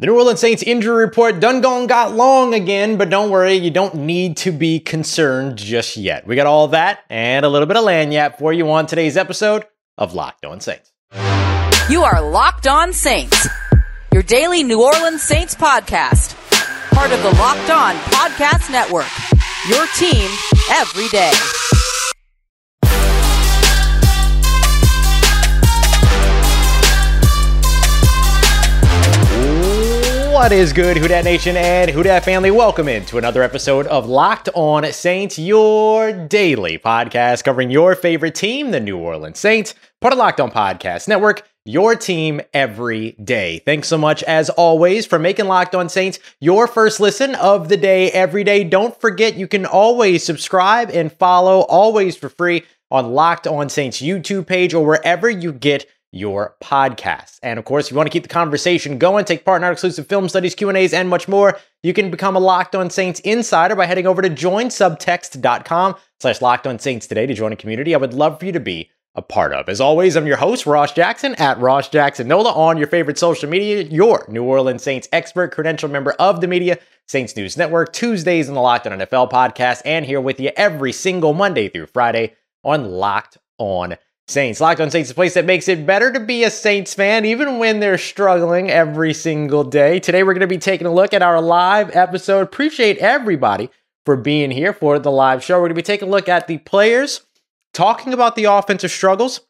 The New Orleans Saints injury report done gone got long again, but don't worry, you don't need to be concerned just yet. We got all that and a little bit of lagniappe for you on today's episode of Locked On Saints. You are Locked On Saints, your daily New Orleans Saints podcast, part of the Locked On Podcast Network. Your team every day. What is good, Who Dat Nation and Who Dat family? Welcome into another episode of Locked On Saints, your daily podcast covering your favorite team, the New Orleans Saints, part of Locked On Podcast Network, your team every day. Thanks so much, as always, for making Locked On Saints your first listen of the day every day. Don't forget, you can always subscribe and follow, always for free, on Locked On Saints YouTube page or wherever you get your podcasts. And of course, if you want to keep the conversation going, take part in our exclusive film studies, Q&As, and much more, you can become a Locked On Saints insider by heading over to joinsubtext.com slash Locked On Saints today to join a community I would love for you to be a part of. As always, I'm your host, Ross Jackson, at Ross Jackson Nola on your favorite social media, your New Orleans Saints expert, credential member of the media, Saints News Network, Tuesdays in the Locked On NFL podcast, and here with you every single Monday through Friday on Locked On Saints. Locked on Saints is a place that makes it better to be a Saints fan, even when they're struggling every single day. Today, we're going to be taking a look at our live episode. Appreciate everybody for being here for the live show. We're going to be taking a look at the players, talking about the offensive struggles,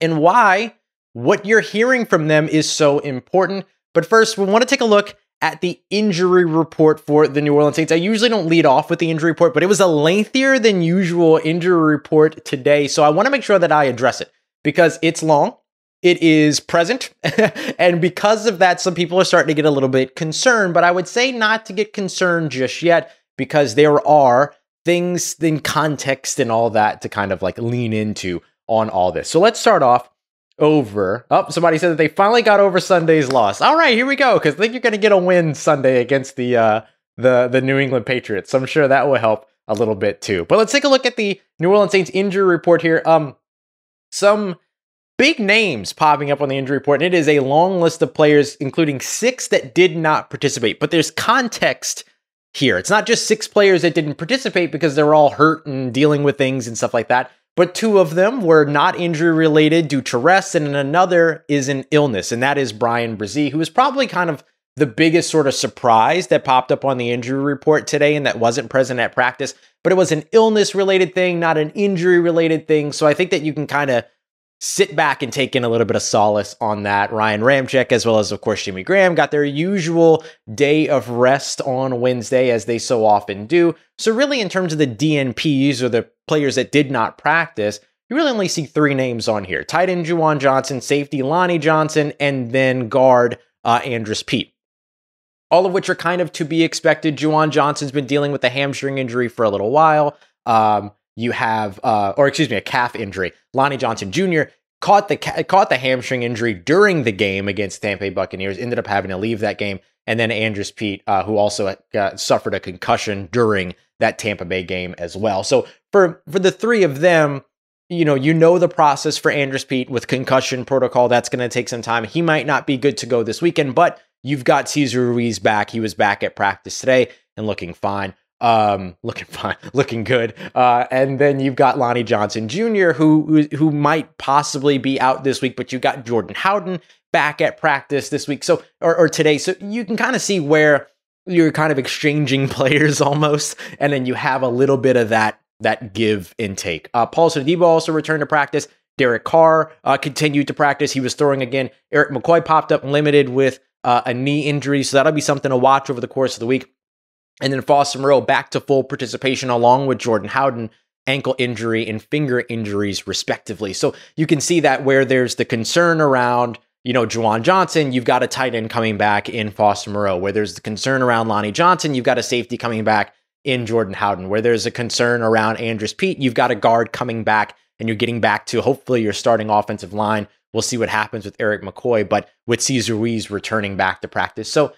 and why what you're hearing from them is so important. But first, we want to take a look at the injury report for the New Orleans Saints. I usually don't lead off with the injury report, but it was a lengthier than usual injury report today. So I want to make sure that I address it because it's long. It is present. and because of that, some people are starting to get a little bit concerned. But I would say not to get concerned just yet because there are things in context and all that to kind of like lean into on all this. So let's start off over. Oh, somebody said that they finally got over Sunday's loss. All right, here we go. Because I think you're going to get a win Sunday against the uh, the the New England Patriots. So I'm sure that will help a little bit too. But let's take a look at the New Orleans Saints injury report here. Um, some big names popping up on the injury report, and it is a long list of players, including six that did not participate. But there's context here. It's not just six players that didn't participate because they're all hurt and dealing with things and stuff like that but two of them were not injury related due to rest, and another is an illness, and that is Bryan Bresee, who was probably kind of the biggest sort of surprise that popped up on the injury report today and that wasn't present at practice. But it was an illness related thing, not an injury related thing. So I think that you can kind of sit back and take in a little bit of solace on that. Ryan Ramczyk, as well as, of course, Jimmy Graham, got their usual day of rest on Wednesday, as they so often do. So, really, in terms of the DNPs or the players that did not practice, you really only see three names on here tight end Juwan Johnson, safety Lonnie Johnson, and then guard uh, Andrus Peat. All of which are kind of to be expected. Juwan Johnson's been dealing with a hamstring injury for a little while. Um, you have, uh, or excuse me, a calf injury. Lonnie Johnson Jr. caught the caught the hamstring injury during the game against Tampa Bay Buccaneers. Ended up having to leave that game, and then Andrus Peat, uh, who also got, suffered a concussion during that Tampa Bay game as well. So for for the three of them, you know, you know the process for Andrus Peat with concussion protocol. That's going to take some time. He might not be good to go this weekend, but you've got Cesar Ruiz back. He was back at practice today and looking fine um, looking fine, looking good. Uh, and then you've got Lonnie Johnson Jr., who who might possibly be out this week, but you got Jordan Howden back at practice this week, so or, or today, so you can kind of see where you're kind of exchanging players almost, and then you have a little bit of that that give and take. Uh, Paulson Adebo also returned to practice. Derek Carr uh, continued to practice. He was throwing again. Erik McCoy popped up limited with uh, a knee injury, so that'll be something to watch over the course of the week. And then Foster Moreau back to full participation along with Jordan Howden, ankle injury and finger injuries, respectively. So you can see that where there's the concern around, you know, Juwan Johnson, you've got a tight end coming back in Foster Moreau. Where there's the concern around Lonnie Johnson, you've got a safety coming back in Jordan Howden. Where there's a concern around Andrus Peat, you've got a guard coming back and you're getting back to hopefully your starting offensive line. We'll see what happens with Erik McCoy, but with Cesar Ruiz returning back to practice. So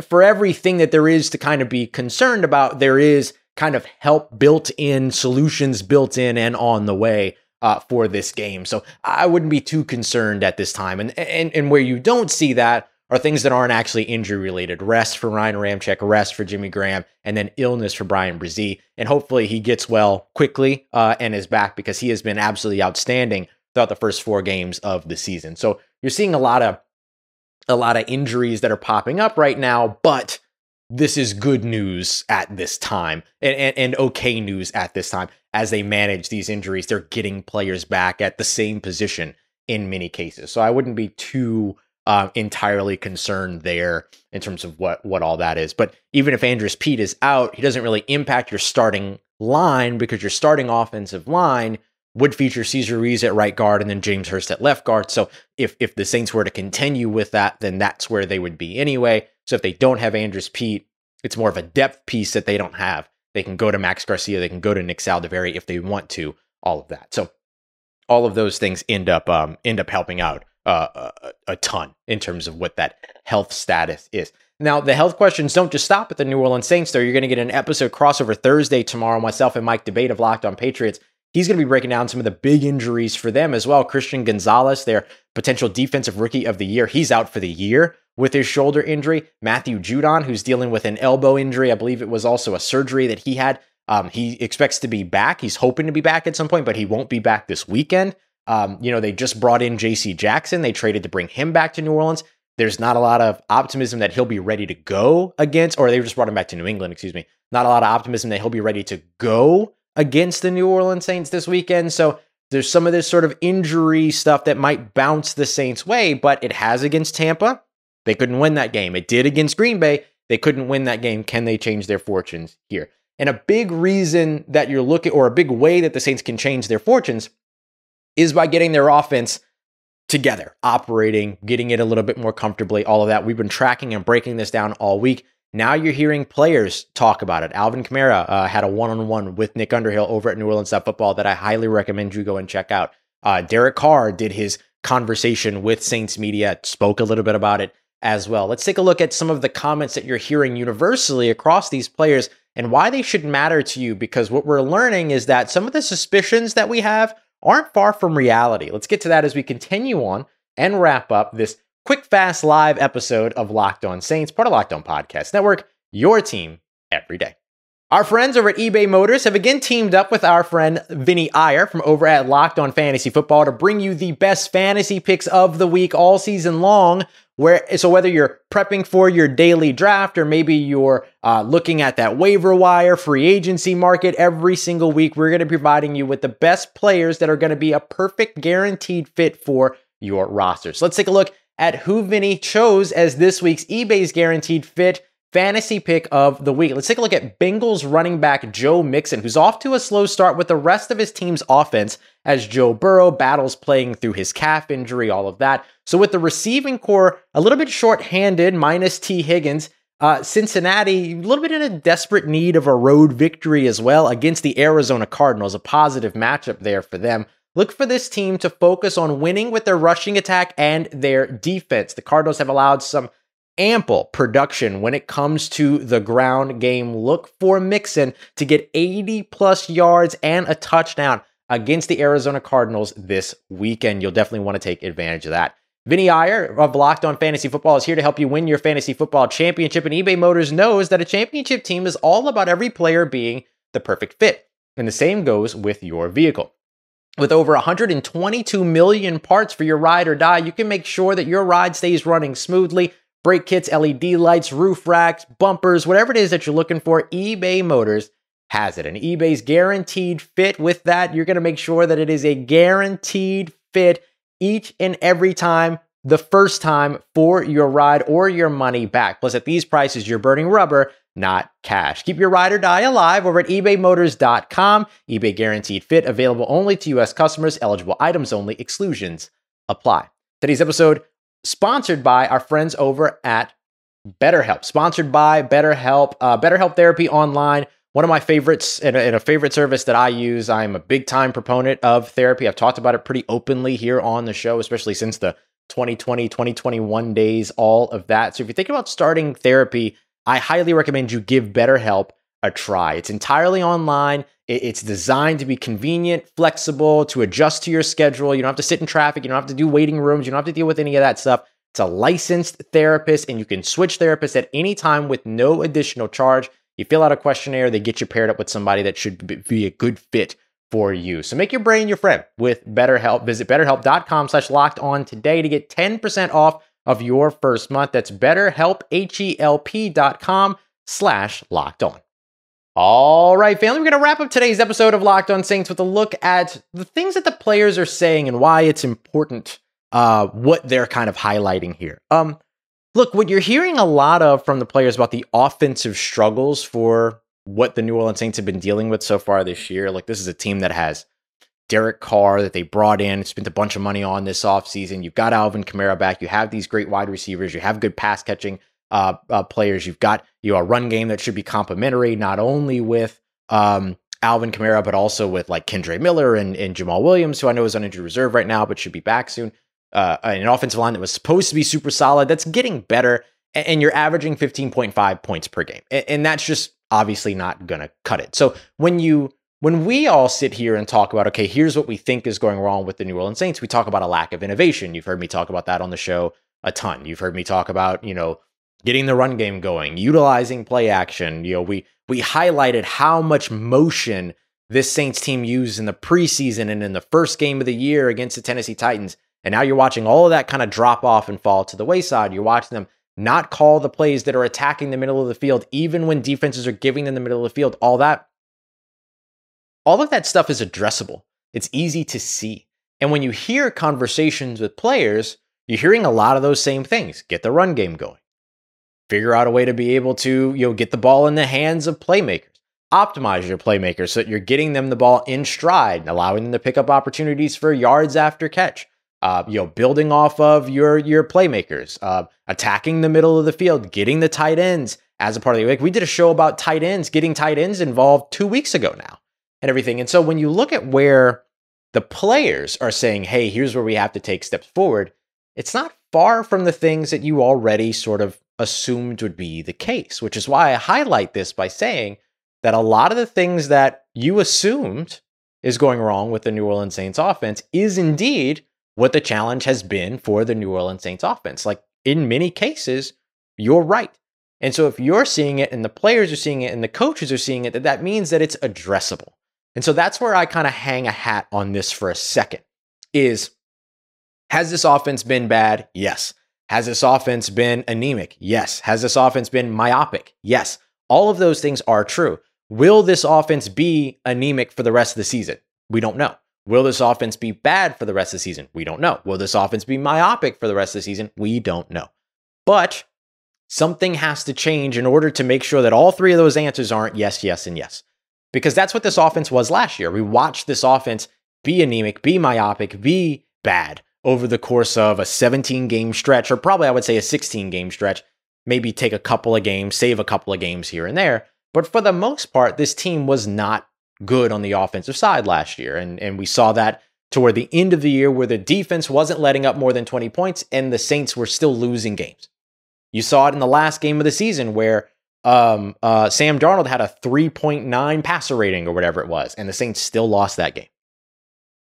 for everything that there is to kind of be concerned about, there is kind of help built in, solutions built in and on the way uh, for this game. So I wouldn't be too concerned at this time. And, and and where you don't see that are things that aren't actually injury related. Rest for Ryan Ramczyk, rest for Jimmy Graham, and then illness for Bryan Bresee. And hopefully he gets well quickly uh, and is back because he has been absolutely outstanding throughout the first four games of the season. So you're seeing a lot of a lot of injuries that are popping up right now, but this is good news at this time and, and, and, okay news at this time as they manage these injuries. They're getting players back at the same position in many cases. So I wouldn't be too uh, entirely concerned there in terms of what, what all that is. But even if Andrus Peat is out, he doesn't really impact your starting line because your starting offensive line would feature Cesar Ruiz at right guard and then James Hurst at left guard. So if if the Saints were to continue with that, then that's where they would be anyway. So if they don't have Andrus Peat, it's more of a depth piece that they don't have. They can go to Max Garcia, they can go to Nick Saldiveri if they want to, all of that. So all of those things end up um, end up helping out uh, a, a ton in terms of what that health status is. Now, the health questions don't just stop at the New Orleans Saints, though. You're going to get an episode crossover Thursday tomorrow. Myself and Mike D'Abate of Locked on Patriots He's going to be breaking down some of the big injuries for them as well. Christian Gonzalez, their potential defensive rookie of the year, he's out for the year with his shoulder injury. Matthew Judon, who's dealing with an elbow injury, I believe it was also a surgery that he had. Um, he expects to be back. He's hoping to be back at some point, but he won't be back this weekend. Um, you know, they just brought in J.C. Jackson. They traded to bring him back to New Orleans. There's not a lot of optimism that he'll be ready to go against, or they just brought him back to New England, excuse me. Not a lot of optimism that he'll be ready to go against the New Orleans Saints this weekend. So there's some of this sort of injury stuff that might bounce the Saints' way, but it has against Tampa. They couldn't win that game. It did against Green Bay. They couldn't win that game. Can they change their fortunes here? And a big reason that you're looking, or a big way that the Saints can change their fortunes, is by getting their offense together, operating, getting it a little bit more comfortably, all of that. We've been tracking and breaking this down all week. Now you're hearing players talk about it. Alvin Kamara uh, had a one-on-one with Nick Underhill over at New Orleans Football that I highly recommend you go and check out. Uh, Derek Carr did his conversation with Saints media, spoke a little bit about it as well. Let's take a look at some of the comments that you're hearing universally across these players and why they should matter to you. Because what we're learning is that some of the suspicions that we have aren't far from reality. Let's get to that as we continue on and wrap up this quick, fast, live episode of Locked On Saints, part of Locked On Podcast Network, your team every day. Our friends over at eBay Motors have again teamed up with our friend Vinny Iyer from over at Locked On Fantasy Football to bring you the best fantasy picks of the week all season long. Where so whether you're prepping for your daily draft or maybe you're uh, looking at that waiver wire free agency market every single week, we're going to be providing you with the best players that are going to be a perfect guaranteed fit for your roster. So let's take a look at who Vinny chose as this week's eBay's guaranteed fit fantasy pick of the week. Let's take a look at Bengals running back Joe Mixon, who's off to a slow start with the rest of his team's offense as Joe Burrow battles playing through his calf injury, all of that. So, with the receiving corps a little bit short-handed, minus Tee Higgins, uh, Cincinnati, a little bit in a desperate need of a road victory as well against the Arizona Cardinals, a positive matchup there for them. Look for this team to focus on winning with their rushing attack and their defense. The Cardinals have allowed some ample production when it comes to the ground game. Look for Mixon to get 80 plus yards and a touchdown against the Arizona Cardinals this weekend. You'll definitely want to take advantage of that. Vinny Iyer of Locked On Fantasy Football is here to help you win your fantasy football championship. And eBay Motors knows that a championship team is all about every player being the perfect fit. And the same goes with your vehicle. With over 122 million parts for your ride or die, you can make sure that your ride stays running smoothly. Brake kits, LED lights, roof racks, bumpers, whatever it is that you're looking for, eBay Motors has it. And eBay's guaranteed fit with that, you're going to make sure that it is a guaranteed fit each and every time, the first time for your ride or your money back. Plus, at these prices, you're burning rubber not cash. Keep your ride or die alive over at ebaymotors.com. eBay guaranteed fit available only to US customers, eligible items only, exclusions apply. Today's episode sponsored by our friends over at BetterHelp. Sponsored by BetterHelp. Uh, BetterHelp Therapy Online. One of my favorites and a, and a favorite service that I use. I'm a big time proponent of therapy. I've talked about it pretty openly here on the show, especially since the 2020, 2021 days, all of that. So if you're thinking about starting therapy, I highly recommend you give BetterHelp a try. It's entirely online. It's designed to be convenient, flexible, to adjust to your schedule. You don't have to sit in traffic. You don't have to do waiting rooms. You don't have to deal with any of that stuff. It's a licensed therapist, and you can switch therapists at any time with no additional charge. You fill out a questionnaire, they get you paired up with somebody that should be a good fit for you. So make your brain your friend with BetterHelp. Visit betterhelp.com slash locked on today to get 10% off of your first month. That's betterhelp, H-E-L-P dot com slash locked on. All right, family, we're going to wrap up today's episode of Locked On Saints with a look at the things that the players are saying and why it's important, uh, what they're kind of highlighting here. Um, look, what you're hearing a lot of from the players about the offensive struggles for what the New Orleans Saints have been dealing with so far this year. Like, this is a team that has Derek Carr that they brought in, spent a bunch of money on this offseason. You've got Alvin Kamara back. You have these great wide receivers. You have good pass catching uh, uh, players. You've got you know a run game that should be complementary, not only with um, Alvin Kamara, but also with like Kendre Miller and, and Jamaal Williams, who I know is on injured reserve right now, but should be back soon. Uh, an offensive line that was supposed to be super solid, that's getting better, and, you're averaging 15.5 points per game, and that's just obviously not going to cut it. So when you when we all sit here and talk about, okay, here's what we think is going wrong with the New Orleans Saints, we talk about a lack of innovation. You've heard me talk about that on the show a ton. You've heard me talk about, you know, getting the run game going, utilizing play action. You know, we we highlighted how much motion this Saints team used in the preseason and in the first game of the year against the Tennessee Titans. And now you're watching all of that kind of drop off and fall to the wayside. You're watching them not call the plays that are attacking the middle of the field, even when defenses are giving them the middle of the field. All that, all of that stuff is addressable. It's easy to see. And when you hear conversations with players, you're hearing a lot of those same things. Get the run game going figure out a way to be able to you know get the ball in the hands of playmakers optimize your playmakers so that you're getting them the ball in stride allowing them to pick up opportunities for yards after catch uh, you know building off of your your playmakers uh, attacking the middle of the field getting the tight ends as a part of the week we did a show about tight ends getting tight ends involved two weeks ago now and everything and so when you look at where the players are saying hey here's where we have to take steps forward it's not far from the things that you already sort of assumed would be the case, which is why I highlight this by saying that a lot of the things that you assumed is going wrong with the New Orleans Saints offense is indeed what the challenge has been for the New Orleans Saints offense. Like in many cases, you're right. And so if you're seeing it and the players are seeing it and the coaches are seeing it, that that means that it's addressable. And so that's where I kind of hang a hat on this for a second is has this offense been bad? Yes. Has this offense been anemic? Yes. Has this offense been myopic? Yes. All of those things are true. Will this offense be anemic for the rest of the season? We don't know. Will this offense be bad for the rest of the season? We don't know. Will this offense be myopic for the rest of the season? We don't know. But something has to change in order to make sure that all three of those answers aren't yes, yes, and yes. Because that's what this offense was last year. We watched this offense be anemic, be myopic, be bad over the course of a 17 game stretch, or probably I would say a 16 game stretch, maybe take a couple of games, save a couple of games here and there. But for the most part, this team was not good on the offensive side last year. And, and we saw that toward the end of the year where the defense wasn't letting up more than 20 points and the Saints were still losing games. You saw it in the last game of the season where um, uh, Sam Darnold had a 3.9 passer rating or whatever it was, and the Saints still lost that game.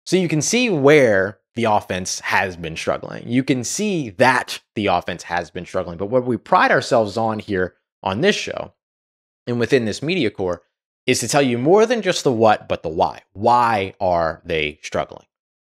So you can see where the offense has been struggling. You can see that the offense has been struggling. But what we pride ourselves on here on this show and within this media corps is to tell you more than just the what, but the why. Why are they struggling?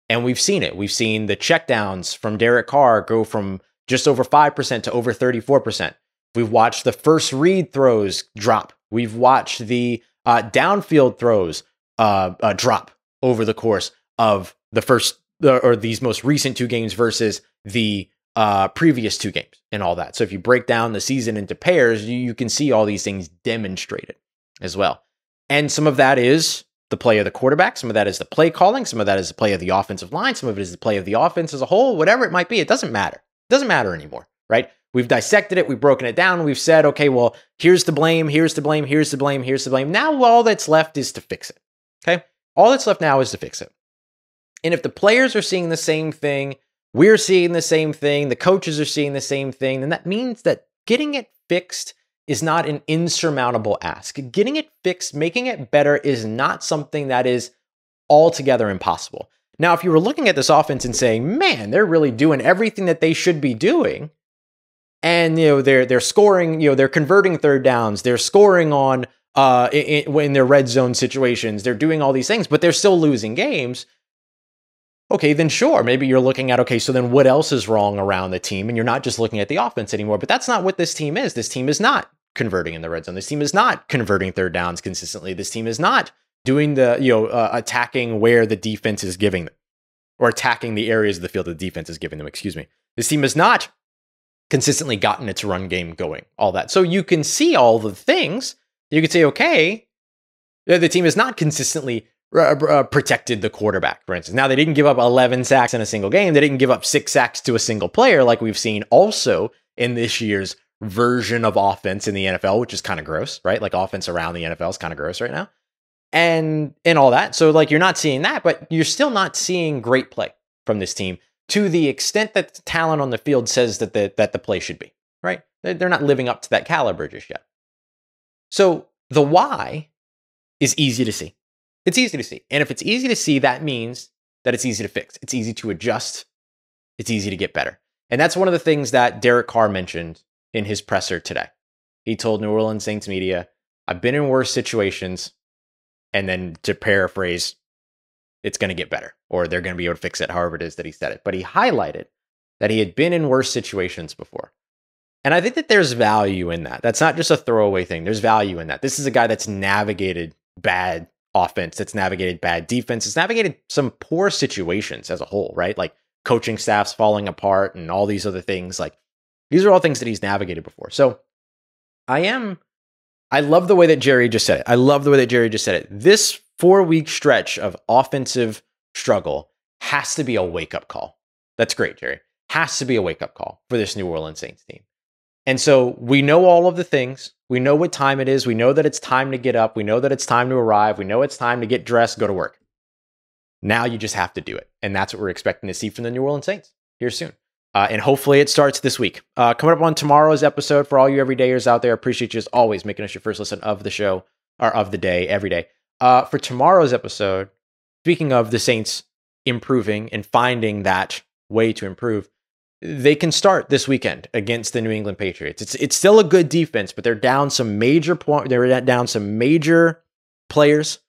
And we've seen it. We've seen the checkdowns from Derek Carr go from just over 5% to over 34%. We've watched the first read throws drop. We've watched the uh, downfield throws uh, uh, drop over the course of the first or these most recent two games versus the uh, previous two games and all that. So if you break down the season into pairs, you, you can see all these things demonstrated as well. And some of that is the play of the quarterback, some of that is the play calling, some of that is the play of the offensive line, some of it is the play of the offense as a whole, whatever it might be. It doesn't matter. It doesn't matter anymore, right? We've dissected it, we've broken it down, we've said, okay, well, here's the blame, here's the blame, here's the blame, here's the blame. Now all that's left is to fix it. Okay? All that's left now is to fix it. And if the players are seeing the same thing, we're seeing the same thing, the coaches are seeing the same thing, then that means that getting it fixed is not an insurmountable ask. Getting it fixed, making it better is not something that is altogether impossible. Now, if you were looking at this offense and saying, man, they're really doing everything that they should be doing, and you know they're they're scoring, you know, they're converting third downs, they're scoring on uh in, in their red zone situations, they're doing all these things, but they're still losing games. Okay, then sure, maybe you're looking at okay, so then what else is wrong around the team, and you're not just looking at the offense anymore. But that's not what this team is. This team is not converting in the red zone. This team is not converting third downs consistently. This team is not doing the you know uh, attacking where the defense is giving them or attacking the areas of the field that the defense is giving them excuse me this team is not consistently gotten its run game going all that so you can see all the things you could say okay the team has not consistently uh, uh, protected the quarterback for instance now they didn't give up 11 sacks in a single game they didn't give up six sacks to a single player like we've seen also in this year's version of offense in the NFL, which is kind of gross, right? Like offense around the NFL is kind of gross right now and and all that. So like you're not seeing that, but you're still not seeing great play from this team to the extent that the talent on the field says that the that the play should be, right? They're not living up to that caliber just yet. So the why is easy to see. It's easy to see. And if it's easy to see, that means that it's easy to fix. It's easy to adjust. It's easy to get better. And that's one of the things that Derek Carr mentioned in his presser today. He told New Orleans Saints media, I've been in worse situations and then to paraphrase, it's going to get better, or they're going to be able to fix it, however it is that he said it. But he highlighted that he had been in worse situations before. And I think that there's value in that. That's not just a throwaway thing. There's value in that. This is a guy that's navigated bad offense, that's navigated bad defense, it's navigated some poor situations as a whole, right? Like coaching staffs falling apart and all these other things. Like these are all things that he's navigated before. So I am I love the way that Jerry just said it. I love the way that Jerry just said it. This four week stretch of offensive struggle has to be a wake up call. That's great, Jerry. Has to be a wake up call for this New Orleans Saints team. And so we know all of the things. We know what time it is. We know that it's time to get up. We know that it's time to arrive. We know it's time to get dressed, go to work. Now you just have to do it. And that's what we're expecting to see from the New Orleans Saints here soon. Uh, and hopefully it starts this week. Uh, coming up on tomorrow's episode for all you everydayers out there, appreciate you as always making us your first listen of the show or of the day every day. Uh, for tomorrow's episode, speaking of the Saints improving and finding that way to improve, they can start this weekend against the New England Patriots. It's it's still a good defense, but they're down some major point. They're down some major players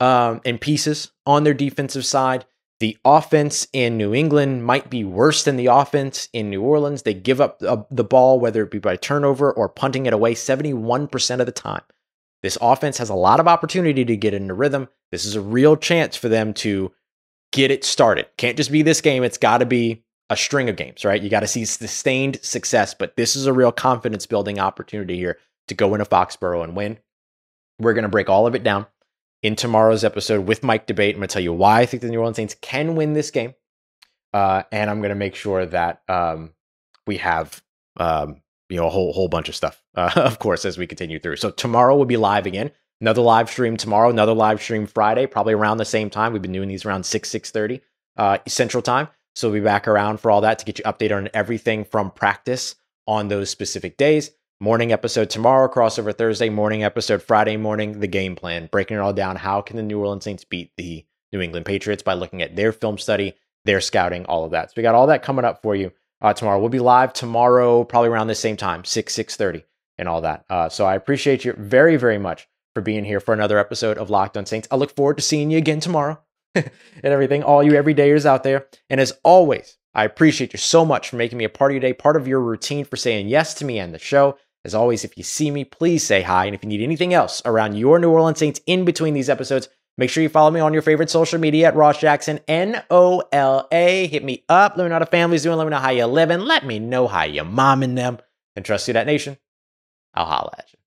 um, and pieces on their defensive side. The offense in New England might be worse than the offense in New Orleans. They give up the ball, whether it be by turnover or punting it away, 71% of the time. This offense has a lot of opportunity to get into rhythm. This is a real chance for them to get it started. Can't just be this game, it's got to be a string of games, right? You got to see sustained success, but this is a real confidence building opportunity here to go into Foxborough and win. We're going to break all of it down in tomorrow's episode with Mike D'Abate. I'm going to tell you why I think the New Orleans Saints can win this game. Uh, and I'm going to make sure that um, we have um, you know a whole whole bunch of stuff, uh, of course, as we continue through. So tomorrow will be live again. Another live stream tomorrow. Another live stream Friday, probably around the same time. We've been doing these around six six thirty uh, Central Time. So we'll be back around for all that to get you updated on everything from practice on those specific days. Morning episode tomorrow, crossover Thursday, morning episode Friday morning, the game plan, breaking it all down. How can the New Orleans Saints beat the New England Patriots by looking at their film study, their scouting, all of that. So we got all that coming up for you uh, tomorrow. We'll be live tomorrow, probably around the same time, 6, 6.30 and all that. Uh, so I appreciate you very, very much for being here for another episode of Locked on Saints. I look forward to seeing you again tomorrow and everything, all you everydayers out there. And as always, I appreciate you so much for making me a part of your day, part of your routine, for saying yes to me and the show. As always, if you see me, please say hi. And if you need anything else around your New Orleans Saints in between these episodes, make sure you follow me on your favorite social media at Ross Jackson, N O L A. Hit me up. Let me know how the family's doing. Let me know how you're living. Let me know how you're momming them. And trust you, that nation. I'll holla at you.